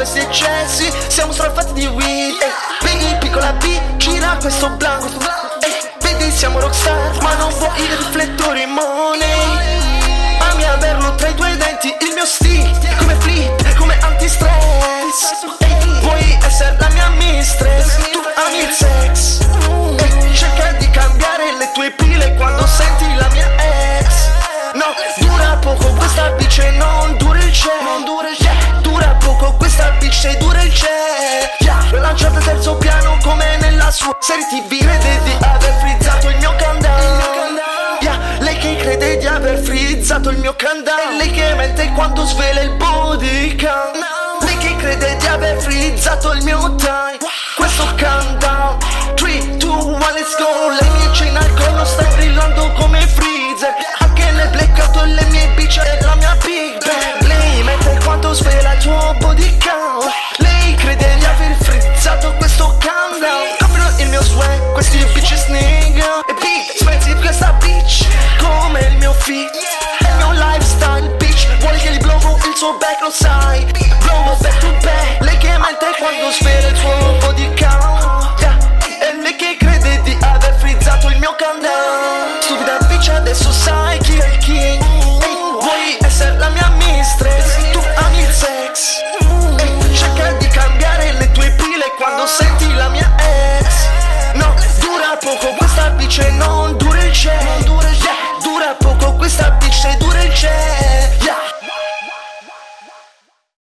eccessi Siamo strafatti di weed eh. Vedi piccola B, gira questo blanco eh. Vedi siamo rockstar Ma non vuoi i riflettori money Ami averlo tra i tuoi denti Il mio stile come flip, come anti-stress eh. Vuoi essere la mia mistress Tu ami il sex serie tv Crede di aver frizzato il mio countdown yeah. Lei che crede di aver frizzato il mio countdown Lei che mente quando svela il body count Lei che crede di aver frizzato il mio time. Questo countdown just way Questi uffici sneaker. E beat, spezzi questa bitch Come il mio fit È il mio lifestyle, bitch Vuole che gli blovo il suo back, lo sai. Blovo back to back Lei che mente quando spera il suo logo di count yeah. E lei che crede di aver frizzato il mio countdown Stupida bitch, adesso sai chi è il king. Senti la mia ex.